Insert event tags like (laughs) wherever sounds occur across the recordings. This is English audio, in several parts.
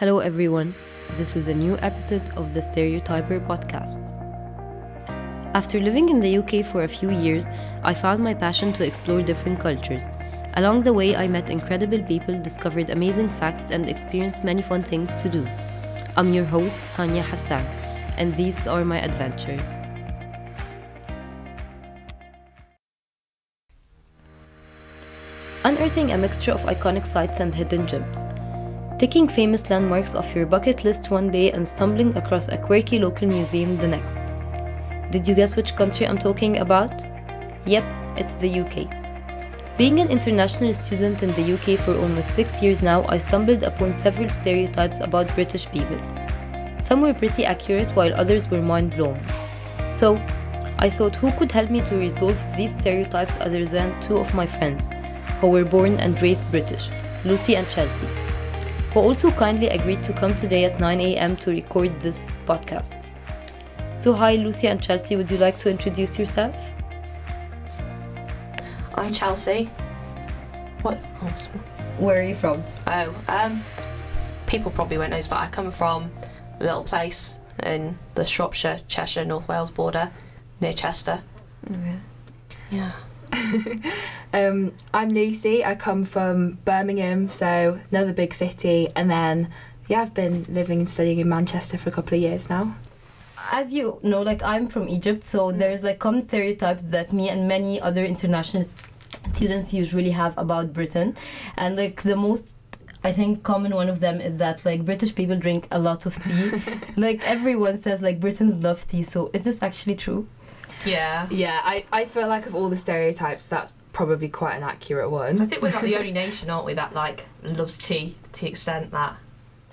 Hello, everyone. This is a new episode of the Stereotyper podcast. After living in the UK for a few years, I found my passion to explore different cultures. Along the way, I met incredible people, discovered amazing facts, and experienced many fun things to do. I'm your host, Hanya Hassan, and these are my adventures. Unearthing a mixture of iconic sites and hidden gems. Taking famous landmarks off your bucket list one day and stumbling across a quirky local museum the next. Did you guess which country I'm talking about? Yep, it's the UK. Being an international student in the UK for almost six years now, I stumbled upon several stereotypes about British people. Some were pretty accurate while others were mind blowing. So, I thought who could help me to resolve these stereotypes other than two of my friends, who were born and raised British, Lucy and Chelsea, who also kindly agreed to come today at 9 a.m. to record this podcast. So, hi, Lucy and Chelsea, would you like to introduce yourself? I'm Chelsea. What? Where are you from? Oh, um, people probably won't know this, but I come from a little place in the Shropshire, Cheshire, North Wales border near Chester. Yeah. (laughs) Um, I'm Lucy. I come from Birmingham, so another big city, and then yeah, I've been living and studying in Manchester for a couple of years now. As you know, like I'm from Egypt, so there's like common stereotypes that me and many other international students usually have about Britain, and like the most. I think common one of them is that like British people drink a lot of tea. (laughs) like everyone says like Britons love tea. So is this actually true? Yeah. Yeah, I, I feel like of all the stereotypes, that's probably quite an accurate one. I think we're not the only (laughs) nation, aren't we, that like loves tea to the extent that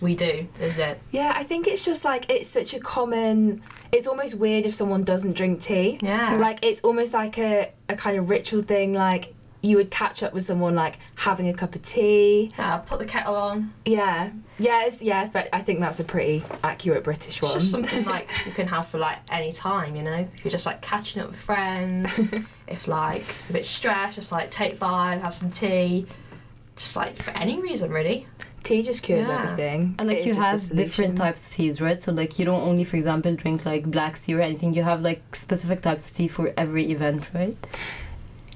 we do, isn't it? Yeah, I think it's just like it's such a common. It's almost weird if someone doesn't drink tea. Yeah. Like it's almost like a, a kind of ritual thing. Like you would catch up with someone like having a cup of tea. Yeah, put the kettle on. Yeah, Yes, it's, yeah. But I think that's a pretty accurate British It's one. just something (laughs) like you can have for like any time, you know. If you're just like catching up with friends, (laughs) if like a bit stressed, just like take five, have some tea, just like for any reason really. Tea just cures Yeah. everything. And like It you is just a have different types of teas, right? So like you don't only, for example, drink like black tea or anything. You have like specific types of tea for every event, right?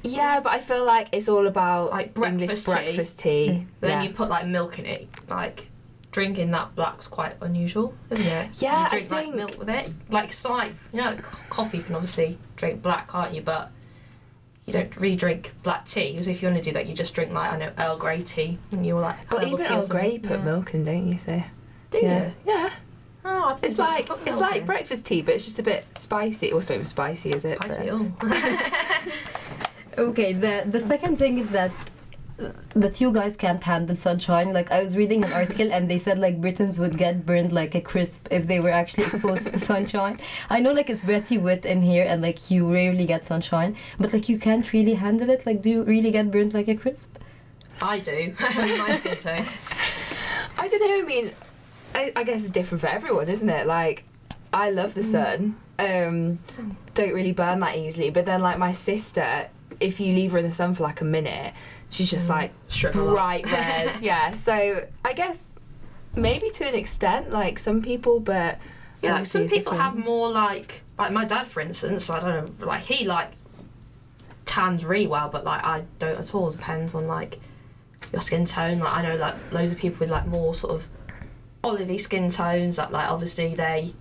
Yeah, but I feel like it's all about Like English breakfast tea. breakfast tea. Then yeah. you put like milk in it, like drinking that black's quite unusual, isn't it? Yeah, you I drink like milk with it. Like it's like you know, like coffee you can obviously drink black, can't you? But you don't really drink black tea because if you want to do that, you just drink like I know Earl Grey tea when you're like. Well, herbal even tea Earl Grey put Yeah. milk in, don't you? So Do yeah, you? yeah. Oh, I It's like it's like in. breakfast tea, but it's just a bit spicy. Also, even spicy, is it? Spicy, But- oh. (laughs) (laughs) Okay, the the second thing is that that you guys can't handle sunshine. Like I was reading an article and they said like Britons would get burned like a crisp if they were actually exposed to (laughs) sunshine. I know like it's pretty wet in here and like you rarely get sunshine, but like you can't really handle it. Like do you really get burned like a crisp? I do. (laughs) My skin tone. I don't know. I mean, I, I guess it's different for everyone, isn't it? Like, I love the sun. Um, don't really burn that easily. But then, like my sister, if you leave her in the sun for like a minute, she's just mm-hmm. like Shrivel up. bright red. (laughs) yeah. So I guess maybe to an extent, like some people, but Yeah, like some people have more like like my dad, for instance. I don't know, like he like tans really well, but like I don't at all. It depends on like your skin tone. Like I know like loads of people with like more sort of olivey skin tones that like obviously they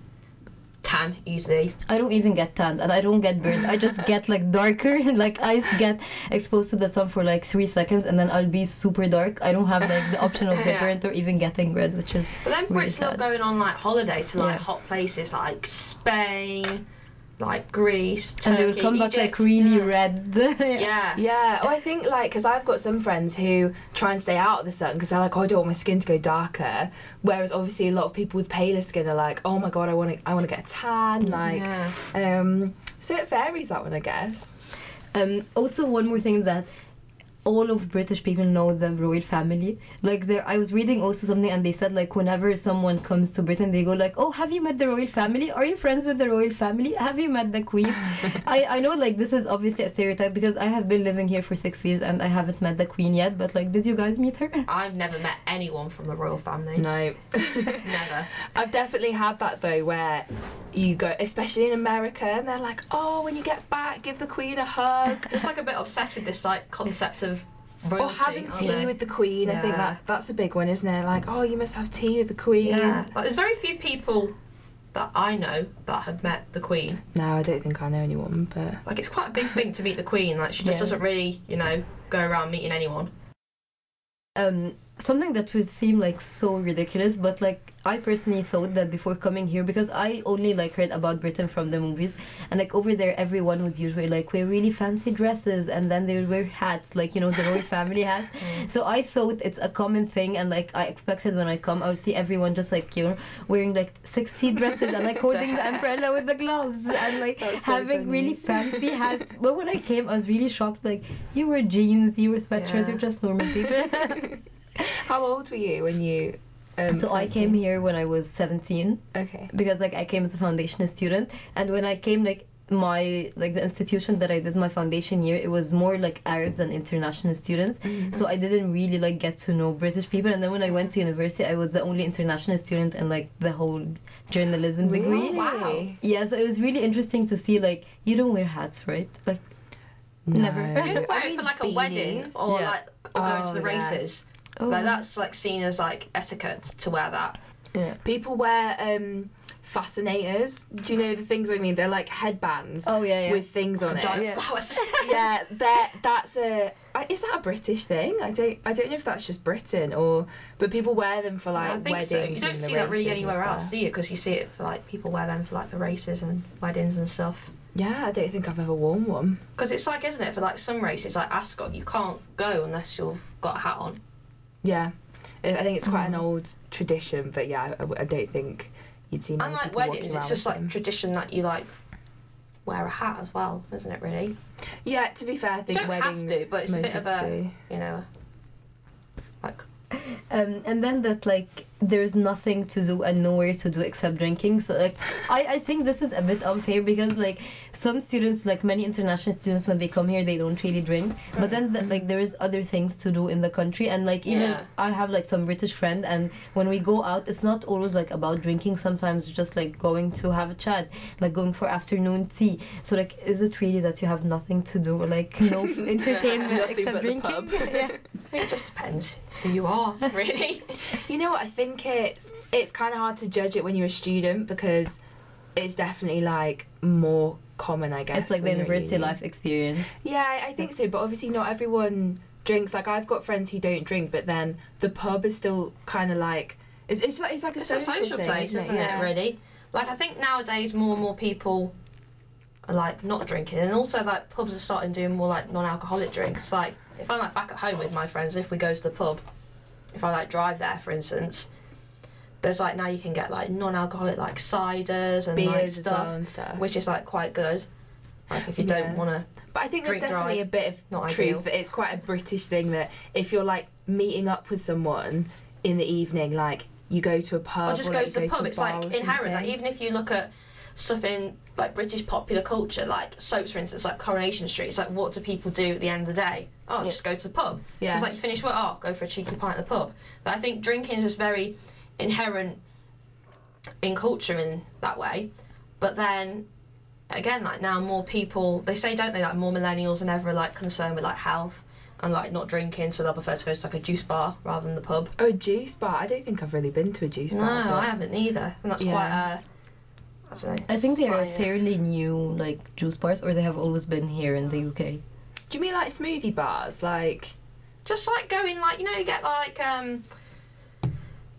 tan easily. I don't even get tanned and I don't get burned. I just get like darker. (laughs) like I get exposed to the sun for like three seconds and then I'll be super dark. I don't have like the option of (laughs) get Yeah. burnt or even getting red, which is But then Really Brits love going on like holidays to like Yeah. hot places like Spain, like Greece, Turkey, and they will come back like Egypt. really yeah. red. (laughs) Yeah. Yeah, oh, I think like because I've got some friends who try and stay out of the sun because they're like, oh, I don't want my skin to go darker. Whereas obviously a lot of people with paler skin are like, oh my god, I want to, I want to get a tan. Like, Yeah. um, so it varies that one, I guess. Um, also, one more thing that all of British people know the royal family. Like there, I was reading also something, and they said like whenever someone comes to Britain, they go like, "Oh, have you met the royal family? Are you friends with the royal family? Have you met the queen?" (laughs) I I know like this is obviously a stereotype because I have been living here for six years and I haven't met the queen yet. But like, did you guys meet her? I've never met anyone from the royal family. No. (laughs) Never. I've definitely had that though, where you go, especially in America, and they're like, "Oh, when you get back, give the Queen a hug." (laughs) Just like a bit obsessed with this like concept of royalty. or having tea they? with the Queen. I think that that's a big one, isn't it? Like, oh, you must have tea with the Queen. Yeah. Like, there's very few people that I know that have met the Queen. No, I don't think I know anyone, but Like it's quite a big thing to meet the Queen. Like she just Yeah. doesn't really, you know, go around meeting anyone. um, something that would seem like so ridiculous, but like I personally thought that before coming here because I only like heard about Britain from the movies, and like over there everyone would usually like wear really fancy dresses, and then they would wear hats like you know the royal family hats. (laughs) Mm. So I thought it's a common thing, and like I expected when I come, I would see everyone just like you know wearing like sixty dresses and like (laughs) holding the umbrella with the gloves and like so having funny. really fancy (laughs) hats. But when I came, I was really shocked. Like you wear jeans, you wear sweatshirts, Yeah. you're just normal people. how old were you when you? Um, so I first came here when I was 17 Okay. because like I came as a foundation student and when I came like my like the institution that I did my foundation year it was more like Arabs and international students so I didn't really like get to know British people and then when I went to university I was the only international student in like the whole journalism degree Really? Wow. yeah so it was really interesting to see like you don't wear hats right like Never. No. You wear I it mean, for like a wedding or Yeah. like or going to Oh, the yeah. Races. oh Like that's like seen as like etiquette to wear that. yeah. People wear um, fascinators. Do you know the things I mean? They're like headbands oh yeah, yeah. with things on it. Diet Yeah. (laughs) yeah, that that's a is that a British thing? I don't I don't know if that's just Britain or but people wear them for like I think weddings. so. You don't and the see that really anywhere else, do you? Because you see it for like people wear them for like the races and weddings and stuff. Yeah, I don't think I've ever worn one. Because it's like, isn't it? For like some races, like Ascot, you can't go unless you've got a hat on. Yeah, I I think it's quite an Mm. old tradition, but yeah, I, I don't think you'd see. And like weddings, it's just like tradition that you like wear a hat as well, isn't it? Really, yeah. To be fair, I think don't have weddings. to, but it's a most bit of a- do. you know. Like (laughs) um, and then that like there's nothing to do and nowhere to do except drinking. So like I, I think this is a bit unfair because like some students like many international students when they come here they don't really drink. But then the, like there is other things to do in the country. And like even Yeah. I have like some British friend and when we go out it's not always like about drinking. Sometimes it's just like going to have a chat like going for afternoon tea. So like is it really that you have nothing to do like no (laughs) entertainment except drinking? (laughs) yeah. It just depends who you are, (laughs) really. (laughs) You know what? I think it's it's kind of hard to judge it when you're a student because it's definitely like more common, I guess. it's like the when you're at university uni. life experience Yeah, I I think so. But obviously, not everyone drinks. Like I've got friends who don't drink, but then the pub is still kind of like it's it's like it's like a It's social, a social thing, place, isn't it? Yeah. Really. Like I think nowadays more and more people are like not drinking, and also like pubs are starting doing more like non-alcoholic drinks. Like if I'm like back at home with my friends, if we go to the pub, if I like drive there, for instance, there's like now you can get like non-alcoholic like ciders and Beers as stuff, well and stuff. which is like quite good. Like if you Yeah. don't want to, But I think there's definitely drive, a bit of not truth. ideal. It's quite a British thing that if you're like meeting up with someone in the evening, like you go to a pub or just or, go like, to the go pub. It's like inherent. Like even if you look at stuff in like British popular culture, like soaps, for instance, like Coronation Street. It's like what do people do at the end of the day? Oh, just go to the pub. Yeah. It's like you finish work. Oh, go for a cheeky pint at the pub. But I think drinking is just very inherent in culture in that way. But then again, like now more people they say, don't they? Like more millennials than ever are like concerned with like health and like not drinking, so they'll prefer to go to like a juice bar rather than the pub. Oh, a juice bar. I don't think I've really been to a juice No, bar. but- I haven't either, and that's Yeah. quite. Uh, I. I think they are sign fairly new, like juice bars, or they have always been here in the UK. Do you mean like smoothie bars? Like Just like going like you know you get like um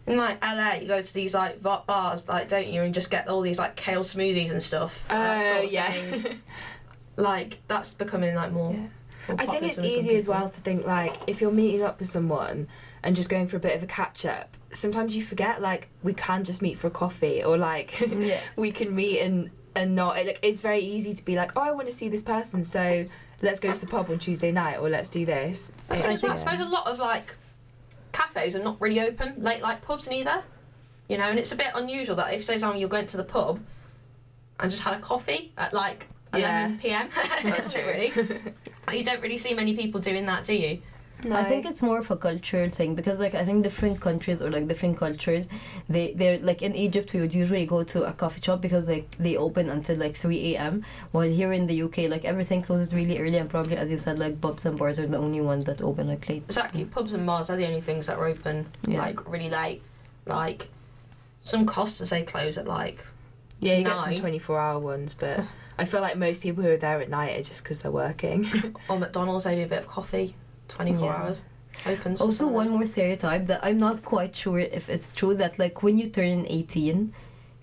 in like LA you go to these like va- bars like don't you and just get all these like kale smoothies and stuff. that Oh sort of yeah. (laughs) Like that's becoming like more. Yeah. I think it's easy as well to think like if you're meeting up with someone and just going for a bit of a catch up. Sometimes you forget like we can just meet for a coffee or like (laughs) Yeah. we can meet and and not like it's very easy to be like oh I want to see this person so let's go to the pub on Tuesday night or let's do this. I, suppose, I suppose a lot of like cafes are not really open late like pubs neither. You know, and it's a bit unusual that if say someone you're going to the pub and just had a coffee at like Yeah. 11 p.m. (laughs) That's true. really? (laughs) you don't really see many people doing that, do you? No. I think it's more of a cultural thing because like I think different countries or like different cultures they they're like in Egypt we would usually go to a coffee shop because like they open until like 3 a.m. while here in the UK like everything closes really early and probably as you said like pubs and bars are the only ones that open like late. Exactly. Pubs and bars are the only things that are open Yeah. like really late. Like some Costas they close at like Yeah, you get some 24 hour ones, but (laughs) I feel like most people who are there at night are just because they're working. (laughs) or oh, McDonald's they do a bit of coffee, 24 Yeah. hours open. so Also, one more stereotype that I'm not quite sure if it's true that like when you turn 18,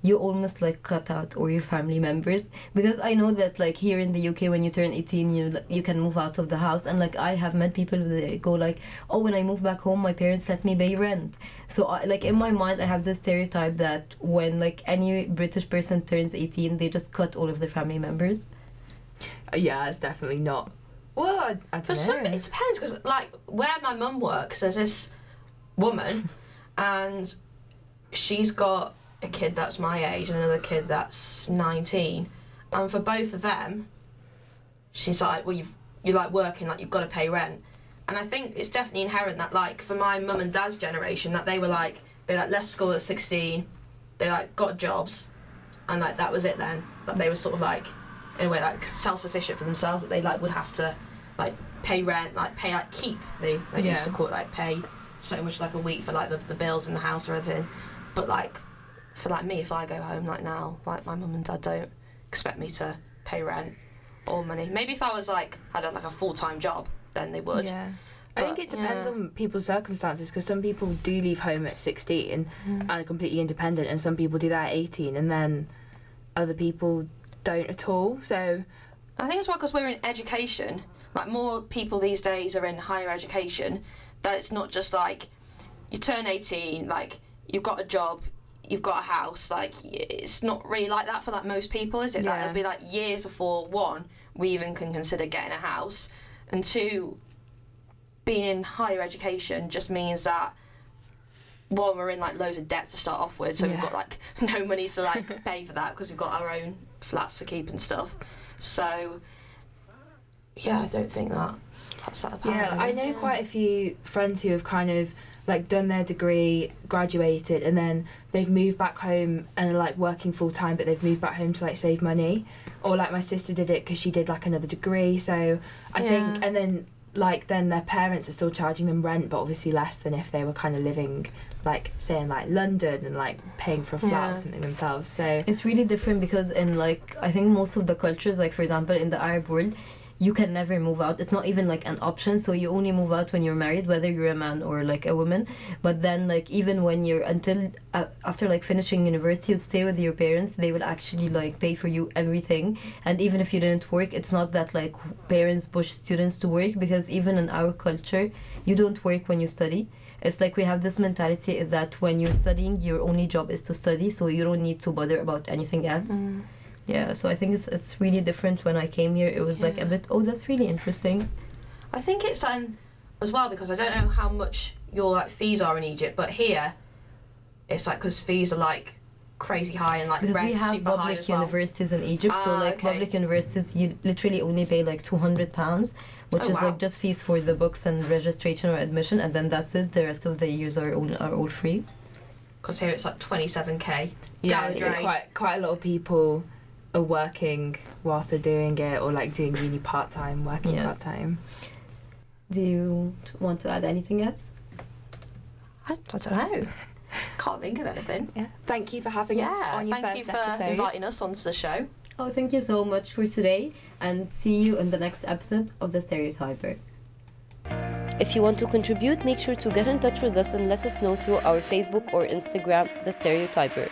you almost like cut out all your family members because I know that like here in the UK when you turn 18 you you can move out of the house and like I have met people who they go like oh when I move back home my parents let me pay rent so I, like in my mind I have this stereotype that when like any British person turns 18 they just cut all of their family members uh, yeah, it's definitely not. Well, I, I don't some, know. it depends because, like, where my mum works, there's this woman, and she's got a kid that's my age and another kid that's 19, and for both of them, she's like, well, you've you're like working, like you've got to pay rent, and I think it's definitely inherent that, like, for my mum and dad's generation, that they were like they like left school at 16, they like got jobs, and like that was it then. That they were sort of like in a way like self sufficient for themselves. That they like would have to like pay rent, like pay like keep. They they used to Yeah. call it like pay so much like a week for like the, the bills in the house or everything. But like for like me, if I go home like now, like my mum and dad don't expect me to pay rent or money. Maybe if I was like had a, like a full time job, then they would. Yeah. I think it depends yeah. on people's circumstances because some people do leave home at 16 Mm. and are completely independent, and some people do that at 18, and then other people don't at all. So, I think it's well because we're in education. Like more people these days are in higher education. That it's not just like you turn eighteen, like you've got a job, you've got a house. Like it's not really like that for like most people, is it? like it'll be like years before one we even can consider getting a house, and two, being in higher education just means that one we're in like loads of debt to start off with, so we've got like (laughs) no money to like pay for that because we've got our own flats to keep and stuff. So yeah, I don't think that that's that yeah, I know quite a few friends who have kind of like done their degree, graduated, and then they've moved back home and are like working full time, but they've moved back home to like save money. Or like my sister did it because she did like another degree. So I think, and then like then their parents are still charging them rent, but obviously less than if they were kind of living like say in like London and like paying for a flat Yeah. or something themselves. So It's really different because in like I think most of the cultures, like for example in the Arab world, you can never move out. It's not even like an option. So you only move out when you're married, whether you're a man or like a woman. But then like even when you're until uh, after like finishing university, you stay with your parents. They will actually like pay for you everything. And even if you didn't work, it's not that like parents push students to work because even in our culture, you don't work when you study. It's like we have this mentality that when you're studying, your only job is to study, so you don't need to bother about anything else. Mm. Yeah, so I think it's it's really different when I came here. It was like a bit, oh, that's really interesting. I think it's done as well because I don't know how much your like fees are in Egypt, but here it's like because fees are like crazy high and like Because we have public well. universities in Egypt, so Ah, like okay. public universities, you literally only pay like two hundred pounds, which Oh, is wow. like just fees for the books and registration or admission, and then that's it. The rest of the years are all are all free. Because here it's like twenty seven k. yeah, Down so the drain. quite quite a lot of people are working whilst they're doing it, or like doing uni part time, working Yeah. part time. Do you want to add anything else? I, I don't know. (laughs) Can't think of anything. Yeah. Thank you for having us on your thank you for episode. inviting us onto the show. Oh, thank you so much for today, and see you in the next episode of the Stereotyper. If you want to contribute, make sure to get in touch with us and let us know through our Facebook or Instagram, The Stereotyper.